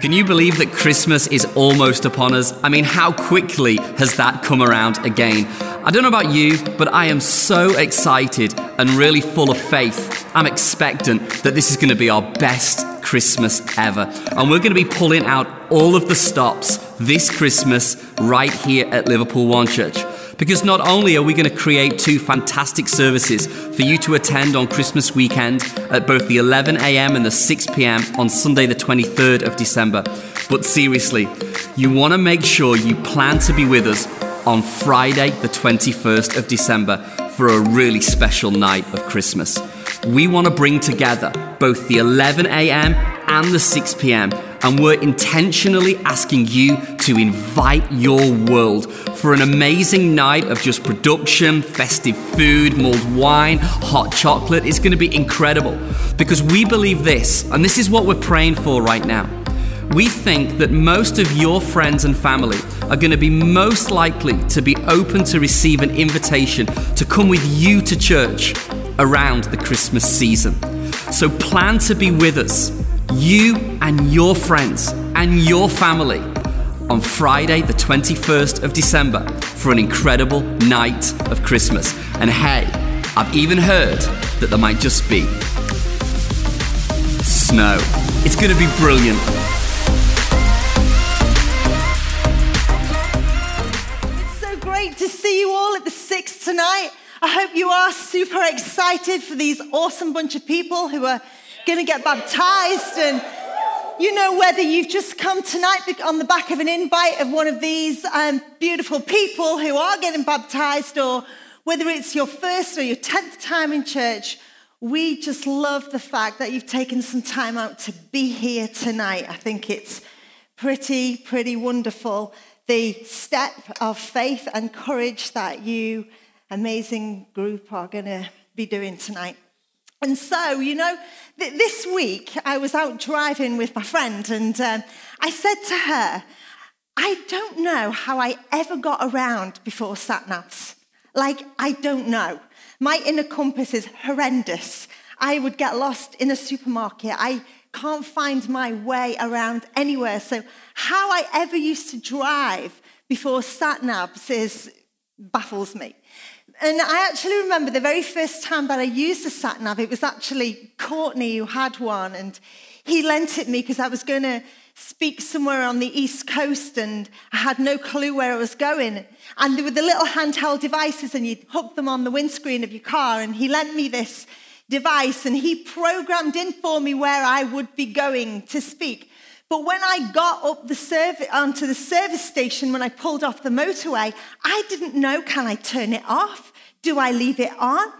Can you believe that Christmas is almost upon us? I mean, how quickly has that come around again? I don't know about you, but I am so excited and really full of faith. I'm expectant that this is going to be our best Christmas ever. And we're going to be pulling out all of the stops this Christmas right here at Liverpool One Church. Because not only are we going to create two fantastic services for you to attend on Christmas weekend at both the 11 a.m. and the 6 p.m. on Sunday, the 23rd of December, but seriously, you want to make sure you plan to be with us on Friday, the 21st of December, for a really special night of Christmas. We want to bring together both the 11 a.m. and the 6 p.m. And we're intentionally asking you to invite your world for an amazing night of just production, festive food, mulled wine, hot chocolate. It's going to be incredible because we believe this, and this is what we're praying for right now. We think that most of your friends and family are going to be most likely to be open to receive an invitation to come with you to church around the Christmas season. So plan to be with us, you and your friends and your family, on Friday, the 21st of December, for an incredible night of Christmas. And hey, I've even heard that there might just be snow. It's going to be brilliant. It's so great to see you all at the sixth tonight. I hope you are super excited for these awesome bunch of people who are going to get baptized. And you know, whether you've just come tonight on the back of an invite of one of these um, beautiful people who are getting baptized, or whether it's your first or your tenth time in church, we just love the fact that you've taken some time out to be here tonight. I think it's pretty, pretty wonderful. The step of faith and courage that you amazing group are going to be doing tonight. And so, you know, th- this week I was out driving with my friend, and um, I said to her, I don't know how I ever got around before sat navs. Like, I don't know. My inner compass is horrendous. I would get lost in a supermarket. I can't find my way around anywhere. So, how I ever used to drive before sat navs is baffles me. And I actually remember the very first time that I used a sat nav, it was actually Courtney who had one, and he lent it me because I was going to speak somewhere on the East Coast and I had no clue where I was going. And there were the little handheld devices, and you'd hook them on the windscreen of your car. And he lent me this device, and he programmed in for me where I would be going to speak. But when I got up the onto the service station, when I pulled off the motorway, I didn't know can I turn it off? Do I leave it on?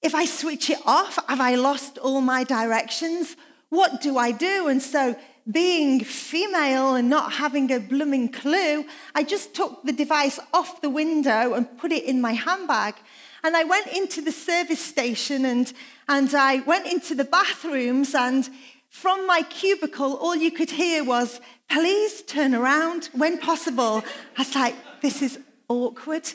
If I switch it off, have I lost all my directions? What do I do? And so, being female and not having a blooming clue, I just took the device off the window and put it in my handbag. And I went into the service station and, and I went into the bathrooms, and from my cubicle, all you could hear was, please turn around when possible. I was like, this is awkward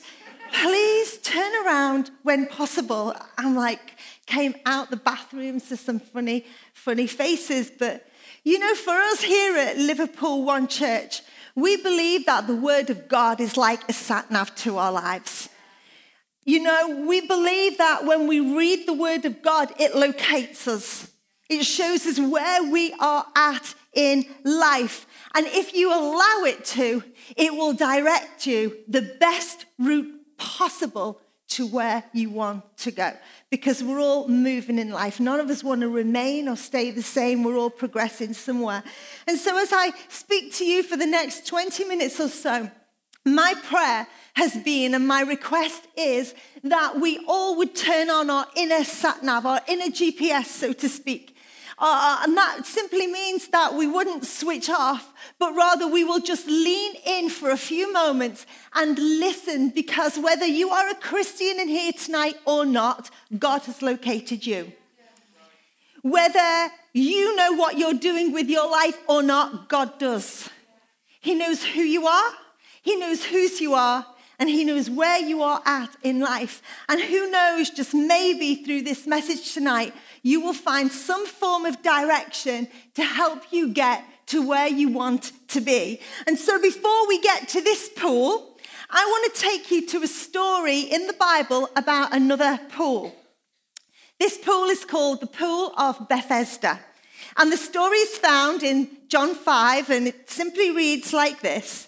please turn around when possible. I'm like, came out the bathrooms to some funny, funny faces. But you know, for us here at Liverpool One Church, we believe that the Word of God is like a sat nav to our lives. You know, we believe that when we read the Word of God, it locates us. It shows us where we are at in life. And if you allow it to, it will direct you the best route possible to where you want to go because we're all moving in life. None of us want to remain or stay the same. We're all progressing somewhere. And so, as I speak to you for the next 20 minutes or so, my prayer has been and my request is that we all would turn on our inner sat nav, our inner GPS, so to speak, uh, uh, and that simply means that we wouldn't switch off, but rather we will just lean in for a few moments and listen because whether you are a Christian in here tonight or not, God has located you. Whether you know what you're doing with your life or not, God does. He knows who you are, He knows whose you are, and He knows where you are at in life. And who knows, just maybe through this message tonight, you will find some form of direction to help you get to where you want to be. And so before we get to this pool, I want to take you to a story in the Bible about another pool. This pool is called the Pool of Bethesda. And the story is found in John 5, and it simply reads like this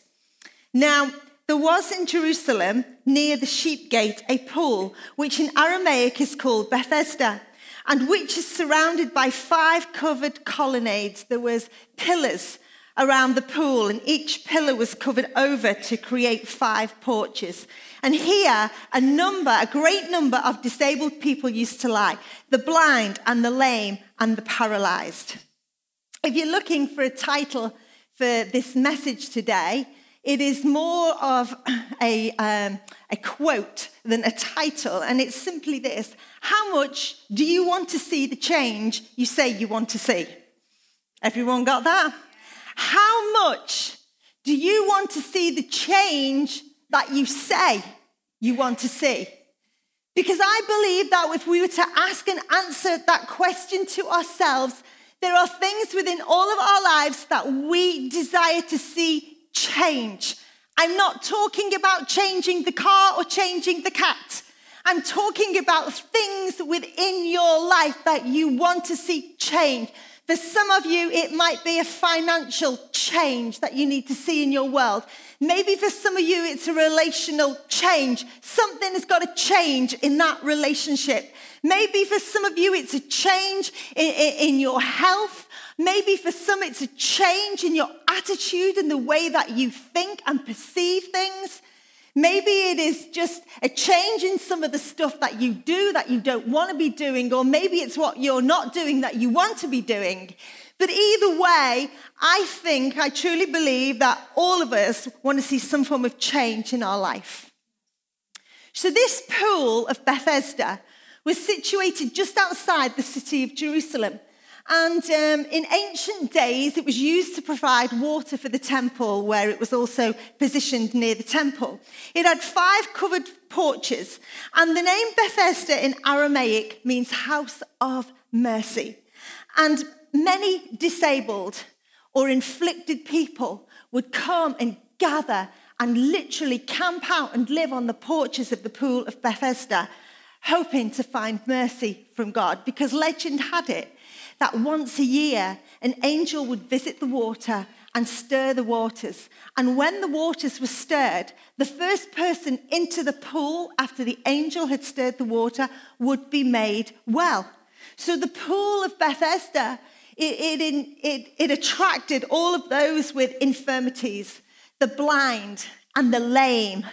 Now, there was in Jerusalem, near the sheep gate, a pool, which in Aramaic is called Bethesda, and which is surrounded by five covered colonnades. There was pillars around the pool, and each pillar was covered over to create five porches. And here, a number, a great number of disabled people used to lie the blind and the lame and the paralyzed. If you're looking for a title for this message today, it is more of a, um, a quote than a title, and it's simply this How much do you want to see the change you say you want to see? Everyone got that? How much do you want to see the change that you say you want to see? Because I believe that if we were to ask and answer that question to ourselves, there are things within all of our lives that we desire to see change. I'm not talking about changing the car or changing the cat. I'm talking about things within your life that you want to see change. For some of you, it might be a financial change that you need to see in your world. Maybe for some of you, it's a relational change. Something has got to change in that relationship. Maybe for some of you, it's a change in, in, in, your health. Maybe for some, it's a change in your attitude and the way that you think and perceive things. Maybe it is just a change in some of the stuff that you do that you don't want to be doing, or maybe it's what you're not doing that you want to be doing. But either way, I think, I truly believe that all of us want to see some form of change in our life. So, this pool of Bethesda was situated just outside the city of Jerusalem. And um, in ancient days, it was used to provide water for the temple, where it was also positioned near the temple. It had five covered porches, and the name Bethesda in Aramaic means house of mercy. And many disabled or inflicted people would come and gather and literally camp out and live on the porches of the pool of Bethesda hoping to find mercy from God because legend had it that once a year an angel would visit the water and stir the waters. And when the waters were stirred, the first person into the pool after the angel had stirred the water would be made well. So the pool of Bethesda, it, it, it, it attracted all of those with infirmities the blind and the lame,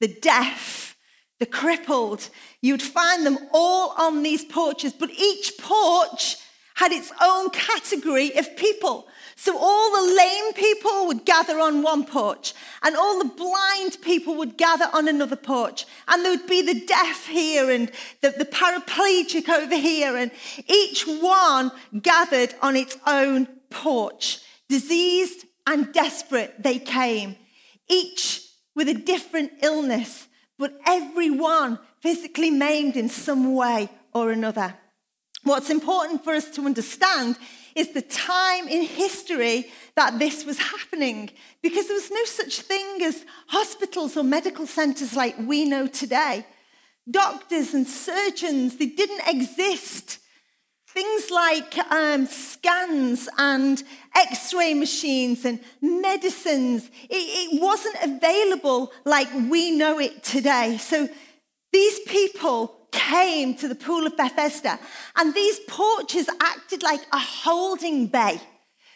the deaf, the crippled, You'd find them all on these porches, but each porch had its own category of people. So all the lame people would gather on one porch, and all the blind people would gather on another porch. And there would be the deaf here and the, the paraplegic over here, and each one gathered on its own porch. Diseased and desperate, they came, each with a different illness, but everyone physically maimed in some way or another. What's important for us to understand is the time in history that this was happening, because there was no such thing as hospitals or medical centers like we know today. Doctors and surgeons, they didn't exist. Things like um, scans and x ray machines and medicines, it, it wasn't available like we know it today. So these people came to the pool of Bethesda, and these porches acted like a holding bay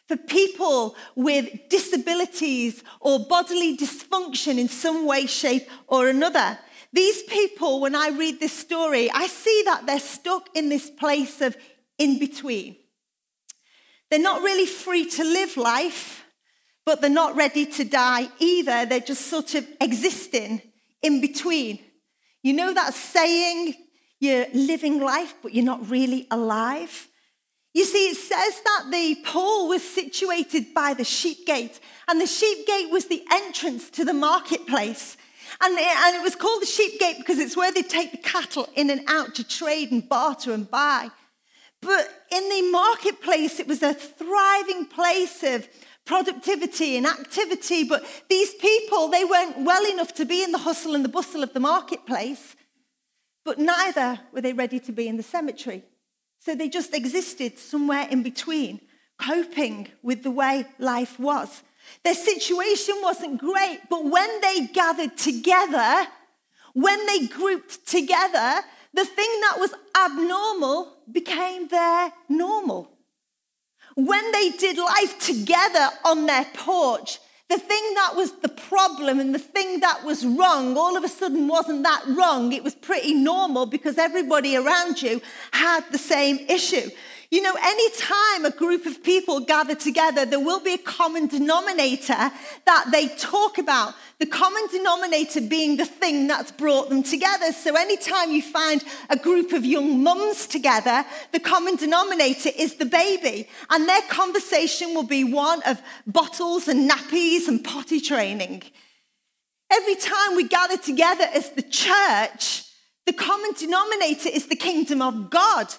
for people with disabilities or bodily dysfunction in some way, shape, or another. These people, when I read this story, I see that they're stuck in this place of in between. They're not really free to live life, but they're not ready to die either. They're just sort of existing in between. You know that saying, you're living life, but you're not really alive? You see, it says that the pool was situated by the sheep gate, and the sheep gate was the entrance to the marketplace. And it, and it was called the sheep gate because it's where they take the cattle in and out to trade and barter and buy. But in the marketplace, it was a thriving place of productivity and activity, but these people, they weren't well enough to be in the hustle and the bustle of the marketplace, but neither were they ready to be in the cemetery. So they just existed somewhere in between, coping with the way life was. Their situation wasn't great, but when they gathered together, when they grouped together, the thing that was abnormal became their normal. When they did life together on their porch, the thing that was the problem and the thing that was wrong all of a sudden wasn't that wrong. It was pretty normal because everybody around you had the same issue. You know, any time a group of people gather together, there will be a common denominator that they talk about. The common denominator being the thing that's brought them together. So anytime you find a group of young mums together, the common denominator is the baby. And their conversation will be one of bottles and nappies and potty training. Every time we gather together as the church, the common denominator is the kingdom of God.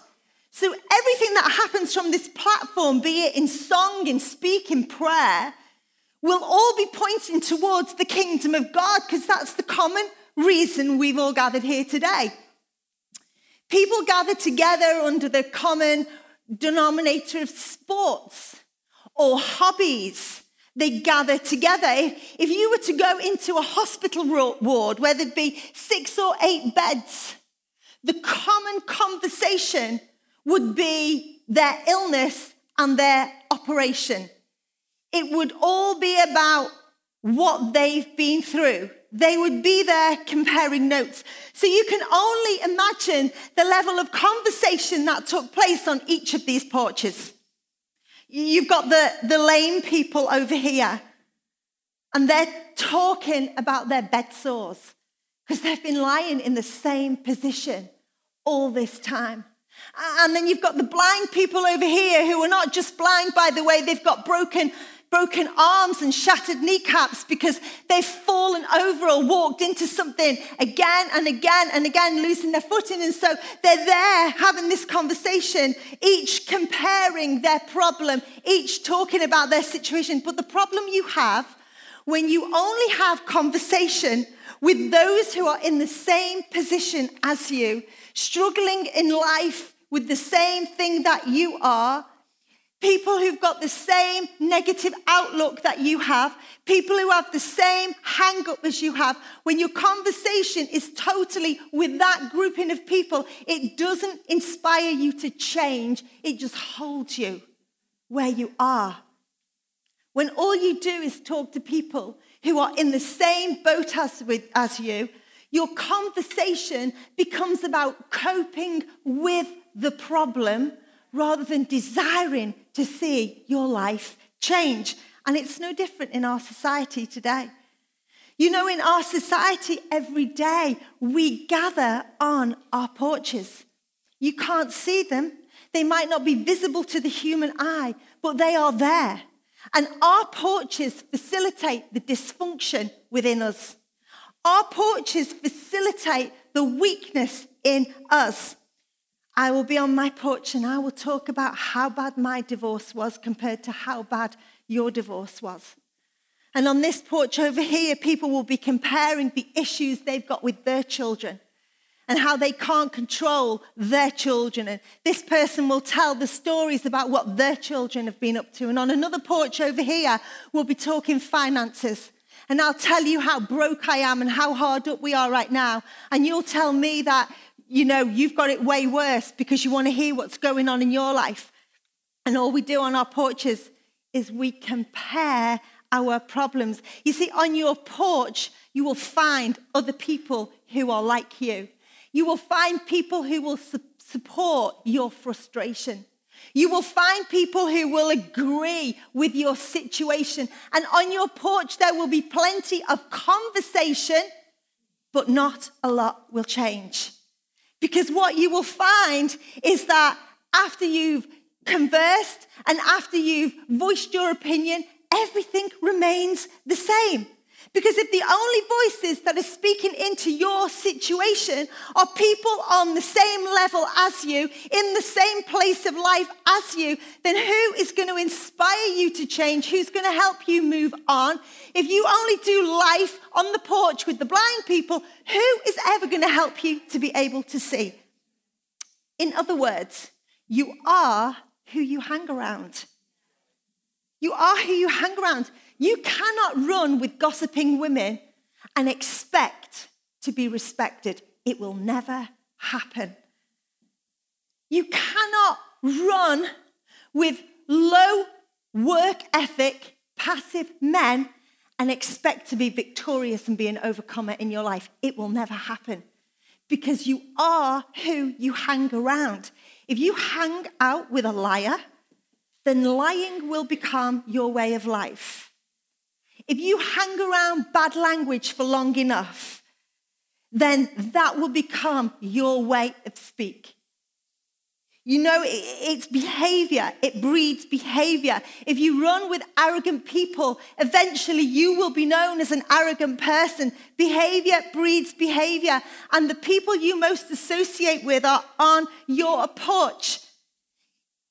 So everything that happens from this platform, be it in song, in speak, in prayer, will all be pointing towards the kingdom of God because that's the common reason we've all gathered here today. People gather together under the common denominator of sports or hobbies. They gather together. If you were to go into a hospital ward where there'd be six or eight beds, the common conversation would be their illness and their operation. It would all be about what they've been through. They would be there comparing notes. So you can only imagine the level of conversation that took place on each of these porches. You've got the, the lame people over here, and they're talking about their bed sores because they've been lying in the same position all this time. And then you've got the blind people over here who are not just blind by the way they've got broken broken arms and shattered kneecaps because they've fallen over or walked into something again and again and again, losing their footing. And so they're there having this conversation, each comparing their problem, each talking about their situation. But the problem you have when you only have conversation with those who are in the same position as you, struggling in life with the same thing that you are, people who've got the same negative outlook that you have, people who have the same hang up as you have, when your conversation is totally with that grouping of people, it doesn't inspire you to change, it just holds you where you are. When all you do is talk to people who are in the same boat as, with, as you, your conversation becomes about coping with the problem rather than desiring to see your life change. And it's no different in our society today. You know, in our society, every day we gather on our porches. You can't see them, they might not be visible to the human eye, but they are there. And our porches facilitate the dysfunction within us. Our porches facilitate the weakness in us. I will be on my porch and I will talk about how bad my divorce was compared to how bad your divorce was. And on this porch over here, people will be comparing the issues they've got with their children and how they can't control their children. And this person will tell the stories about what their children have been up to. And on another porch over here, we'll be talking finances. And I'll tell you how broke I am and how hard up we are right now. And you'll tell me that you know, you've got it way worse because you want to hear what's going on in your life. And all we do on our porches is we compare our problems. You see, on your porch, you will find other people who are like you. You will find people who will su- support your frustration. You will find people who will agree with your situation. And on your porch, there will be plenty of conversation, but not a lot will change. Because what you will find is that after you've conversed and after you've voiced your opinion, everything remains the same. Because if the only voices that are speaking into your situation are people on the same level as you, in the same place of life as you, then who is going to inspire you to change? Who's going to help you move on? If you only do life on the porch with the blind people, who is ever going to help you to be able to see? In other words, you are who you hang around. You are who you hang around. You cannot run with gossiping women and expect to be respected. It will never happen. You cannot run with low work ethic, passive men and expect to be victorious and be an overcomer in your life. It will never happen because you are who you hang around. If you hang out with a liar, then lying will become your way of life. If you hang around bad language for long enough, then that will become your way of speak. You know, it's behavior. It breeds behavior. If you run with arrogant people, eventually you will be known as an arrogant person. Behavior breeds behavior. And the people you most associate with are on your porch.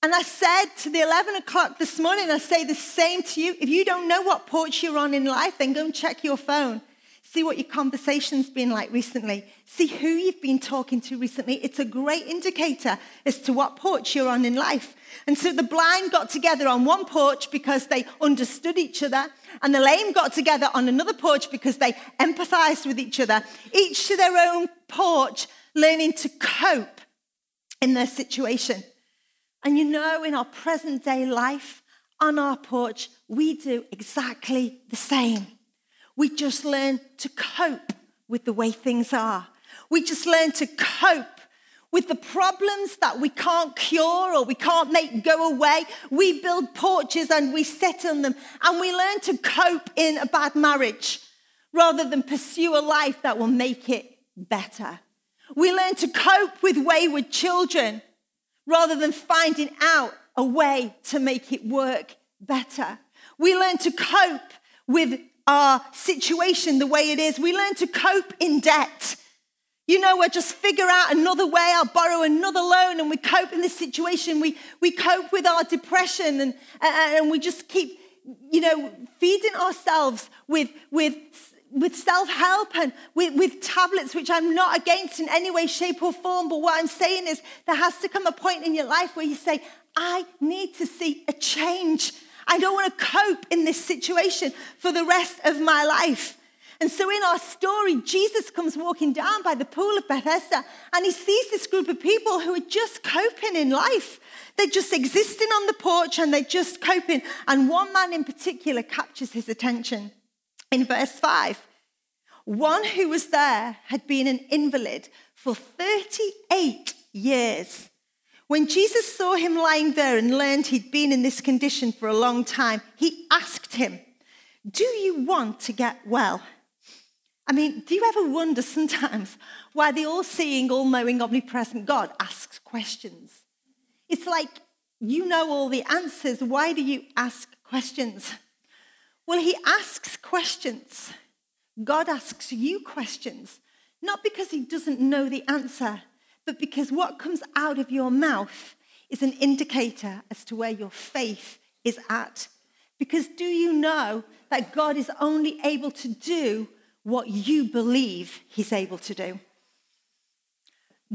And I said to the 11 o'clock this morning, I say the same to you. If you don't know what porch you're on in life, then go and check your phone. See what your conversation's been like recently. See who you've been talking to recently. It's a great indicator as to what porch you're on in life. And so the blind got together on one porch because they understood each other, and the lame got together on another porch because they empathized with each other, each to their own porch, learning to cope in their situation. And you know, in our present day life, on our porch, we do exactly the same. We just learn to cope with the way things are. We just learn to cope with the problems that we can't cure or we can't make go away. We build porches and we sit on them and we learn to cope in a bad marriage rather than pursue a life that will make it better. We learn to cope with wayward children rather than finding out a way to make it work better. We learn to cope with our situation the way it is. We learn to cope in debt. You know, we just figure out another way, I'll borrow another loan, and we cope in this situation. We, we cope with our depression, and, and we just keep, you know, feeding ourselves with, with with self help and with, with tablets, which I'm not against in any way, shape, or form. But what I'm saying is, there has to come a point in your life where you say, I need to see a change. I don't want to cope in this situation for the rest of my life. And so in our story, Jesus comes walking down by the pool of Bethesda and he sees this group of people who are just coping in life. They're just existing on the porch and they're just coping. And one man in particular captures his attention in verse 5. One who was there had been an invalid for 38 years. When Jesus saw him lying there and learned he'd been in this condition for a long time, he asked him, Do you want to get well? I mean, do you ever wonder sometimes why the all seeing, all knowing, omnipresent God asks questions? It's like you know all the answers. Why do you ask questions? Well, he asks questions. God asks you questions, not because he doesn't know the answer, but because what comes out of your mouth is an indicator as to where your faith is at. Because do you know that God is only able to do what you believe he's able to do?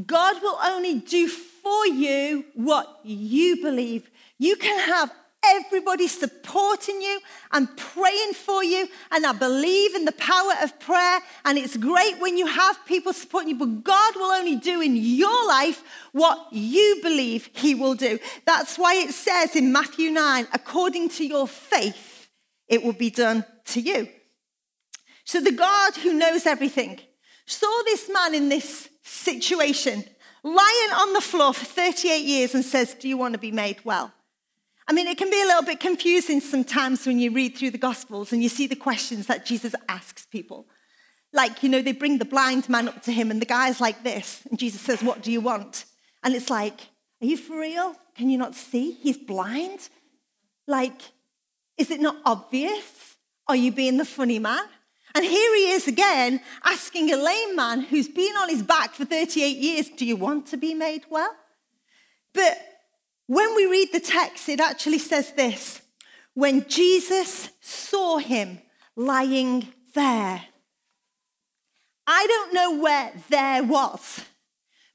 God will only do for you what you believe. You can have everybody supporting you and praying for you. And I believe in the power of prayer. And it's great when you have people supporting you, but God will only do in your life what you believe He will do. That's why it says in Matthew 9, according to your faith, it will be done to you. So the God who knows everything saw this man in this situation lying on the floor for 38 years and says, Do you want to be made well? I mean, it can be a little bit confusing sometimes when you read through the Gospels and you see the questions that Jesus asks people. Like, you know, they bring the blind man up to him and the guy's like this, and Jesus says, What do you want? And it's like, Are you for real? Can you not see? He's blind? Like, is it not obvious? Are you being the funny man? And here he is again asking a lame man who's been on his back for 38 years, Do you want to be made well? But when we read the text, it actually says this when Jesus saw him lying there. I don't know where there was,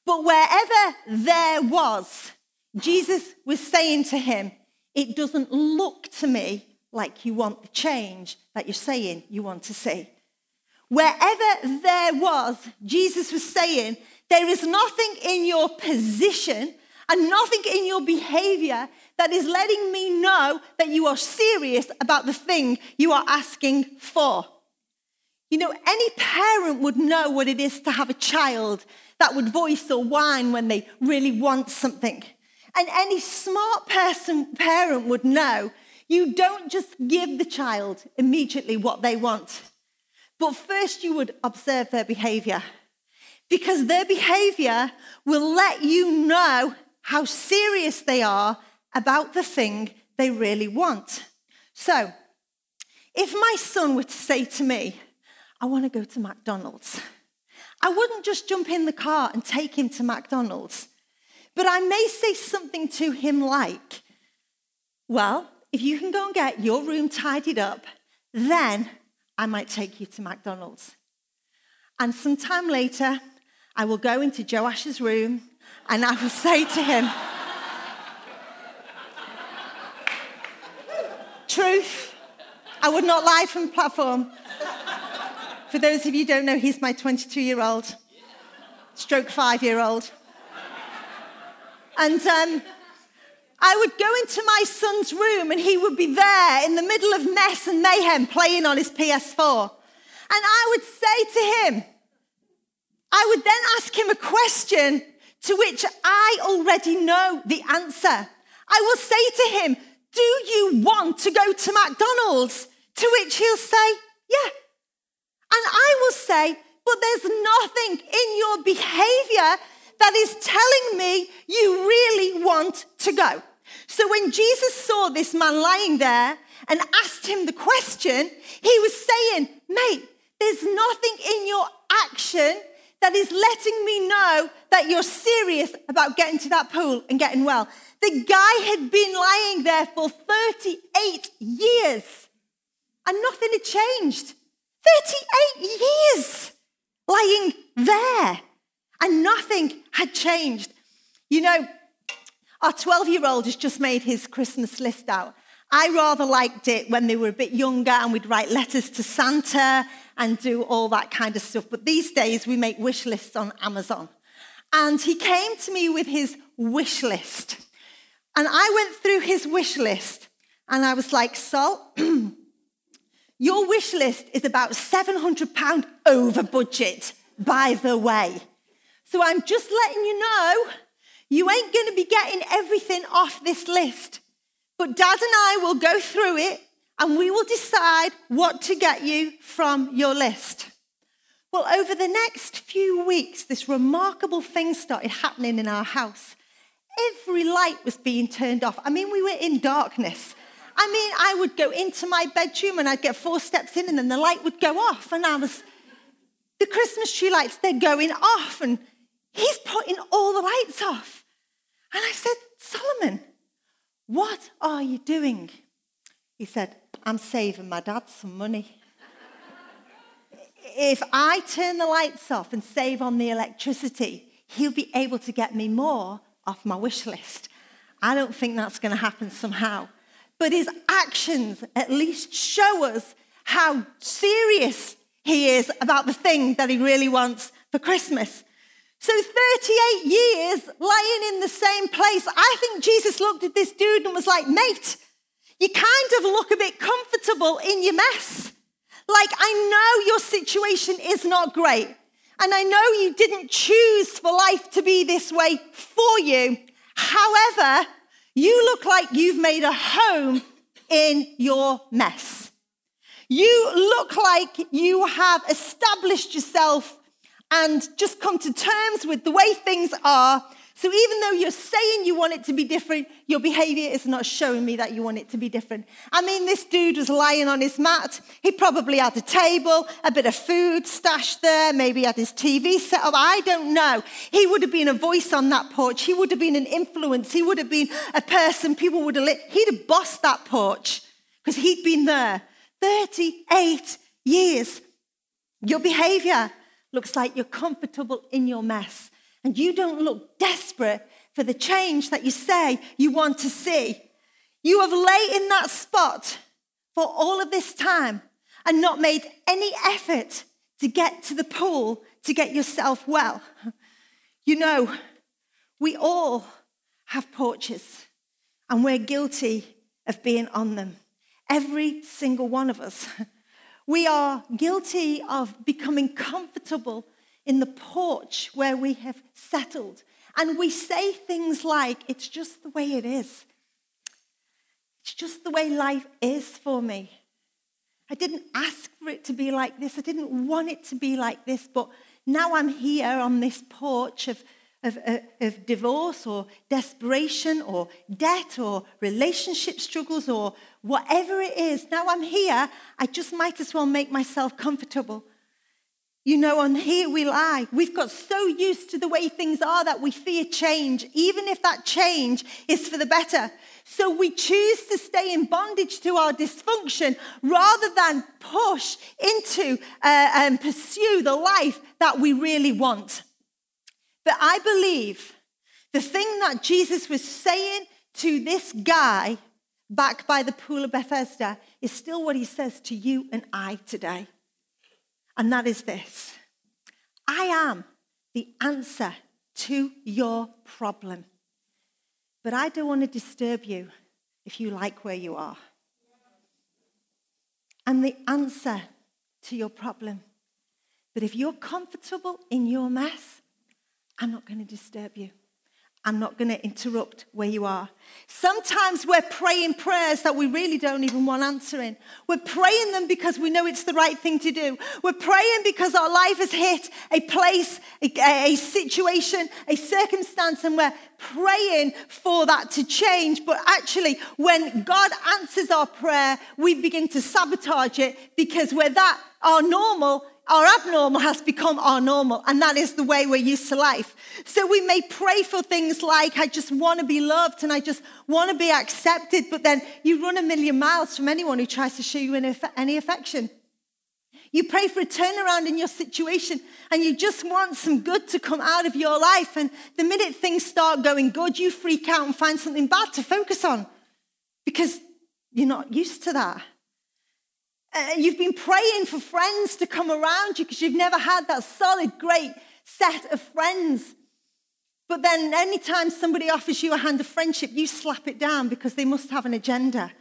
but wherever there was, Jesus was saying to him, It doesn't look to me like you want the change that you're saying you want to see. Wherever there was, Jesus was saying, There is nothing in your position and nothing in your behavior that is letting me know that you are serious about the thing you are asking for. You know, any parent would know what it is to have a child that would voice or whine when they really want something. And any smart person, parent would know you don't just give the child immediately what they want, but first you would observe their behavior. Because their behavior will let you know how serious they are about the thing they really want. So, if my son were to say to me, I want to go to McDonald's, I wouldn't just jump in the car and take him to McDonald's, but I may say something to him like, Well, if you can go and get your room tidied up, then I might take you to McDonald's. And sometime later, I will go into Joash's room and I will say to him, Truth, I would not lie from platform. For those of you who don't know, he's my 22 year old, stroke five year old. And um, I would go into my son's room and he would be there in the middle of mess and mayhem playing on his PS4. And I would say to him, I would then ask him a question to which I already know the answer. I will say to him, Do you want to go to McDonald's? To which he'll say, Yeah. And I will say, But there's nothing in your behavior that is telling me you really want to go. So when Jesus saw this man lying there and asked him the question, he was saying, Mate, there's nothing in your action that is letting me know that you're serious about getting to that pool and getting well. The guy had been lying there for 38 years and nothing had changed. 38 years lying there and nothing had changed. You know, our 12 year old has just made his Christmas list out. I rather liked it when they were a bit younger and we'd write letters to Santa and do all that kind of stuff. But these days we make wish lists on Amazon. And he came to me with his wish list. And I went through his wish list and I was like, Sol, your wish list is about £700 over budget, by the way. So I'm just letting you know you ain't going to be getting everything off this list. But dad and I will go through it and we will decide what to get you from your list. Well, over the next few weeks, this remarkable thing started happening in our house. Every light was being turned off. I mean, we were in darkness. I mean, I would go into my bedroom and I'd get four steps in and then the light would go off. And I was, the Christmas tree lights, they're going off. And he's putting all the lights off. And I said, Solomon, what are you doing? He said, I'm saving my dad some money. if I turn the lights off and save on the electricity, he'll be able to get me more off my wish list. I don't think that's going to happen somehow. But his actions at least show us how serious he is about the thing that he really wants for Christmas. So 38 years lying in the same place. I think Jesus looked at this dude and was like, mate, you kind of look a bit comfortable in your mess. Like, I know your situation is not great. And I know you didn't choose for life to be this way for you. However, you look like you've made a home in your mess. You look like you have established yourself and just come to terms with the way things are So even though you're saying you want it to be different, your behavior is not showing me that you want it to be different. I mean, this dude was lying on his mat. He probably had a table, a bit of food stashed there, maybe had his TV set up. I don't know. He would have been a voice on that porch. He would have been an influence. He would have been a person people would have lit. He'd have bossed that porch because he'd been there 38 years. Your behavior looks like you're comfortable in your mess and you don't look desperate for the change that you say you want to see. You have laid in that spot for all of this time and not made any effort to get to the pool to get yourself well. You know, we all have porches and we're guilty of being on them. Every single one of us. We are guilty of becoming comfortable in the porch where we have settled. And we say things like, it's just the way it is. It's just the way life is for me. I didn't ask for it to be like this. I didn't want it to be like this. But now I'm here on this porch of, of, of, divorce or desperation or debt or relationship struggles or whatever it is. Now I'm here. I just might as well make myself comfortable. You know, on here we lie. We've got so used to the way things are that we fear change, even if that change is for the better. So we choose to stay in bondage to our dysfunction rather than push into uh, and pursue the life that we really want. But I believe the thing that Jesus was saying to this guy back by the pool of Bethesda is still what he says to you and I today and that is this I am the answer to your problem. But I don't want to disturb you if you like where you are. I'm the answer to your problem. But if you're comfortable in your mess, I'm not going to disturb you. I'm not going to interrupt where you are. Sometimes we're praying prayers that we really don't even want answering. We're praying them because we know it's the right thing to do. We're praying because our life has hit a place, a, a situation, a circumstance, and we're praying for that to change. But actually, when God answers our prayer, we begin to sabotage it because we're that our normal our abnormal has become our normal, and that is the way we're used to life. So we may pray for things like, I just want to be loved and I just want to be accepted, but then you run a million miles from anyone who tries to show you any affection. You pray for a turnaround in your situation and you just want some good to come out of your life. And the minute things start going good, you freak out and find something bad to focus on because you're not used to that. Uh, you've been praying for friends to come around you because you've never had that solid, great set of friends. But then, anytime somebody offers you a hand of friendship, you slap it down because they must have an agenda,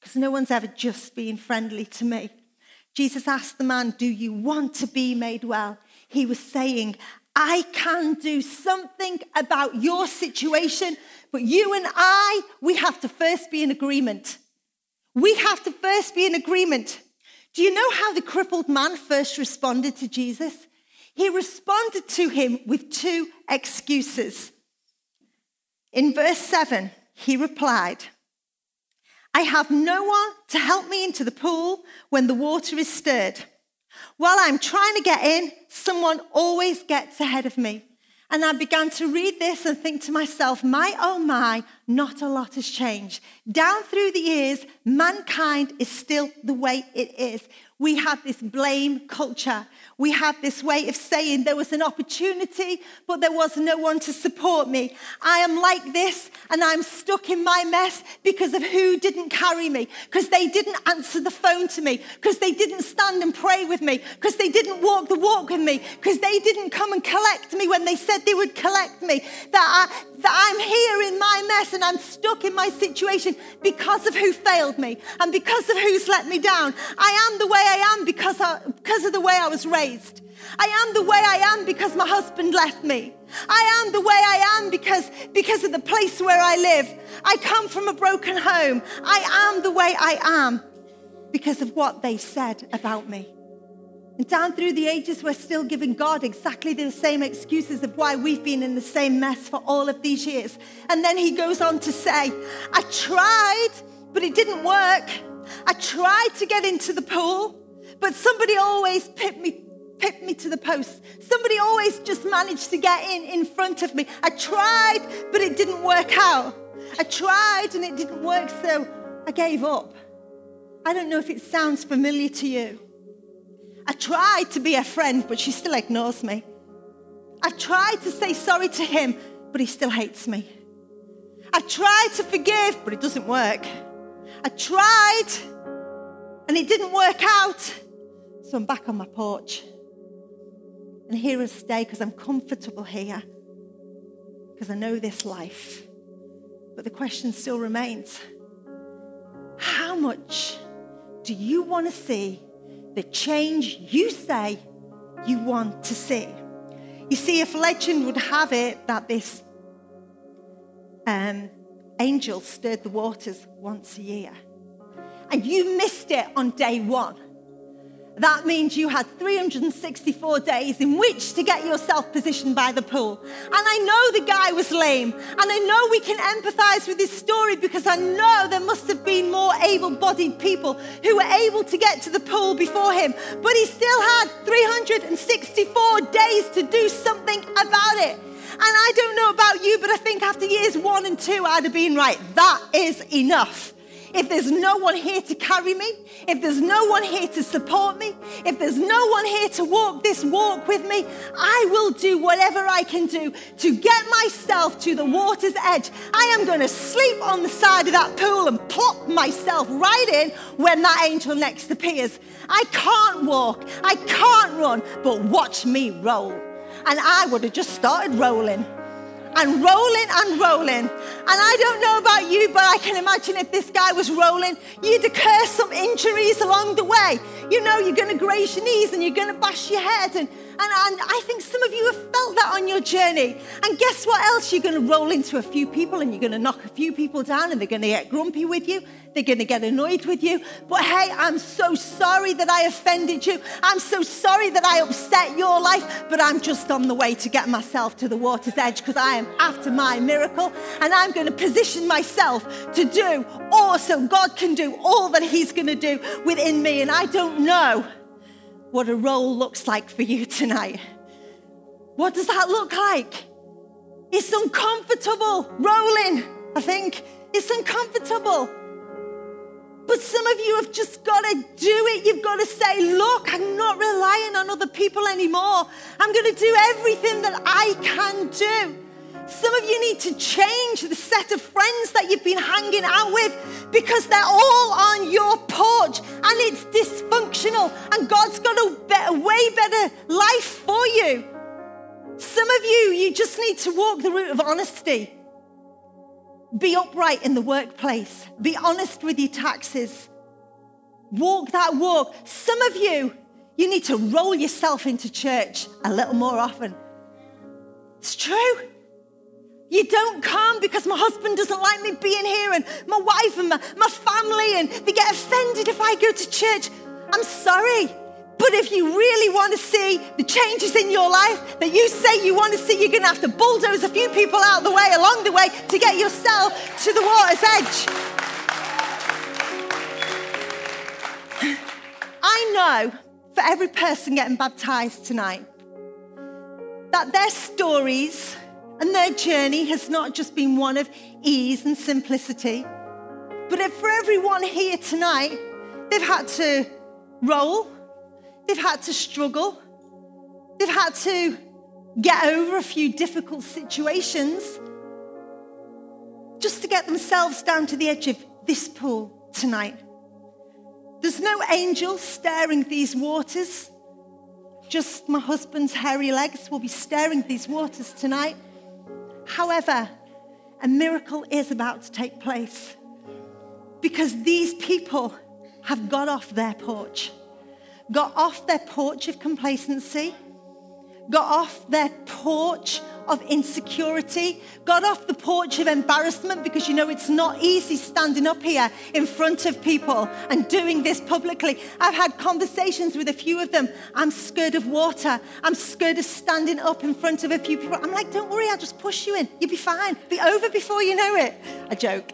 because no one's ever just been friendly to me. Jesus asked the man, Do you want to be made well? He was saying, I can do something about your situation, but you and I, we have to first be in agreement. We have to first be in agreement. Do you know how the crippled man first responded to Jesus? He responded to him with two excuses. In verse 7, he replied, I have no one to help me into the pool when the water is stirred. While I'm trying to get in, someone always gets ahead of me. And I began to read this and think to myself, my oh my, not a lot has changed. Down through the years, mankind is still the way it is. We have this blame culture. We have this way of saying there was an opportunity, but there was no one to support me. I am like this and I'm stuck in my mess because of who didn't carry me, because they didn't answer the phone to me, because they didn't stand and pray with me, because they didn't walk the walk with me, because they didn't come and collect me when they said they would collect me. That, I, that I'm here in my mess and I'm stuck in my situation because of who failed me and because of who's let me down. I am the way I am because, because of the way I was raised. I am the way I am because my husband left me. I am the way I am because, because of the place where I live. I come from a broken home. I am the way I am because of what they said about me. And down through the ages, we're still giving God exactly the same excuses of why we've been in the same mess for all of these years. And then he goes on to say, I tried, but it didn't work. I tried to get into the pool, but somebody always pipped me, pipped me to the post. Somebody always just managed to get in in front of me. I tried, but it didn't work out. I tried and it didn't work, so I gave up. I don't know if it sounds familiar to you. I tried to be a friend, but she still ignores me. I tried to say sorry to him, but he still hates me. I tried to forgive, but it doesn't work. I tried, and it didn't work out. So I'm back on my porch. And here I stay because I'm comfortable here, because I know this life. But the question still remains how much do you want to see the change you say you want to see? You see, if legend would have it that this um, angel stirred the waters once a year, and you missed it on day one, that means you had 364 days in which to get yourself positioned by the pool. And I know the guy was lame. And I know we can empathize with his story because I know there must have been more able bodied people who were able to get to the pool before him. But he still had 364 days to do something about it. And I don't know about you, but I think after years one and two, I'd have been right. That is enough if there's no one here to carry me, if there's no one here to support me, if there's no one here to walk this walk with me, I will do whatever I can do to get myself to the water's edge. I am going to sleep on the side of that pool and plop myself right in when that angel next appears. I can't walk, I can't run, but watch me roll. And I would have just started rolling and rolling and rolling. And I don't know about you, but I can imagine if this guy was rolling, you'd occur some injuries along the way. You know, you're going to graze your knees and you're going to bash your head. And, and, and I think some of you have felt that on your journey. And guess what else? You're going to roll into a few people and you're going to knock a few people down and they're going to get grumpy with you. They're going to get annoyed with you. But hey, I'm so sorry that I offended you. I'm so sorry that I upset your life. But I'm just on the way to get myself to the water's edge because I am after my miracle. And I'm going to position myself to do so God can do all that He's going to do within me. And I don't know what a roll looks like for you tonight. What does that look like? It's uncomfortable rolling, I think. It's uncomfortable. But some of you have just got to do it. You've got to say, look, I'm not relying on other people anymore. I'm going to do everything that I can do. Some of you need to change the set of friends that you've been hanging out with because they're all on your porch and it's dysfunctional and God's got a better, way better life for you. Some of you, you just need to walk the route of honesty. Be upright in the workplace. Be honest with your taxes. Walk that walk. Some of you, you need to roll yourself into church a little more often. It's true. You don't come because my husband doesn't like me being here and my wife and my, my family and they get offended if I go to church. I'm sorry. But if you really want to see the changes in your life that you say you want to see, you're going to have to bulldoze a few people out of the way along the way to get yourself to the water's edge. I know for every person getting baptized tonight that their stories and their journey has not just been one of ease and simplicity, but for everyone here tonight, they've had to roll They've had to struggle. They've had to get over a few difficult situations just to get themselves down to the edge of this pool tonight. There's no angel staring these waters. Just my husband's hairy legs will be staring these waters tonight. However, a miracle is about to take place because these people have got off their porch got off their porch of complacency, got off their porch of insecurity, got off the porch of embarrassment because you know it's not easy standing up here in front of people and doing this publicly. I've had conversations with a few of them. I'm scared of water. I'm scared of standing up in front of a few people. I'm like, don't worry, I'll just push you in. You'll be fine. Be over before you know it. A joke.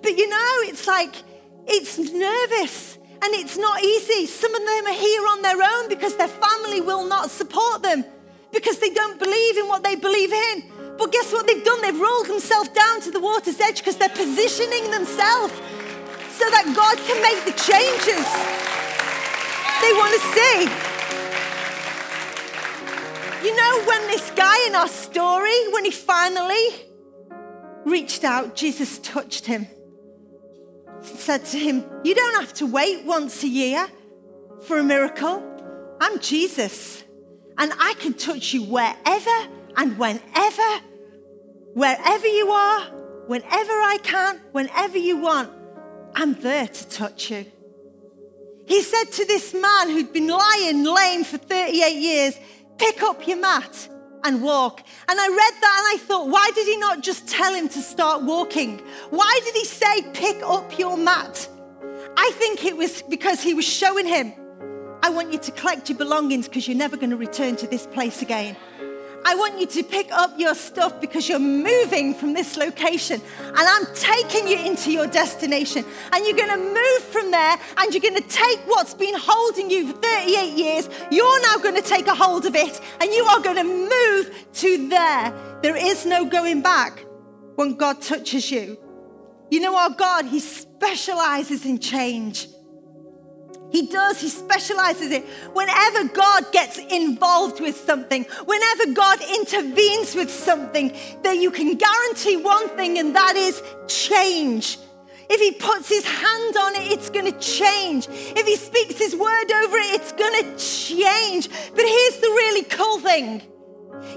But you know, it's like, it's nervous. And it's not easy. Some of them are here on their own because their family will not support them because they don't believe in what they believe in. But guess what they've done? They've rolled themselves down to the water's edge because they're positioning themselves so that God can make the changes they want to see. You know, when this guy in our story, when he finally reached out, Jesus touched him said to him, You don't have to wait once a year for a miracle. I'm Jesus, and I can touch you wherever and whenever, wherever you are, whenever I can, whenever you want. I'm there to touch you. He said to this man who'd been lying lame for 38 years, Pick up your mat and walk. And I read that and I thought, why did he not just tell him to start walking? Why did he say, pick up your mat? I think it was because he was showing him, I want you to collect your belongings because you're never going to return to this place again. I want you to pick up your stuff because you're moving from this location and I'm taking you into your destination. And you're going to move from there and you're going to take what's been holding you for 38 years. You're now going to take a hold of it and you are going to move to there. There is no going back when God touches you. You know, our God, He specializes in change. He does, he specializes it. Whenever God gets involved with something, whenever God intervenes with something, that you can guarantee one thing, and that is change. If he puts his hand on it, it's going to change. If he speaks his word over it, it's going to change. But here's the really cool thing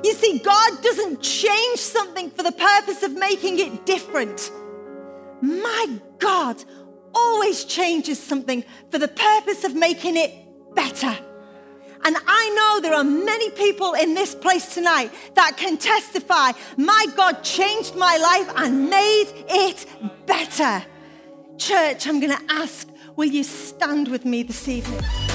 you see, God doesn't change something for the purpose of making it different. My God always changes something for the purpose of making it better. And I know there are many people in this place tonight that can testify my God changed my life and made it better. Church, I'm going to ask, will you stand with me this evening?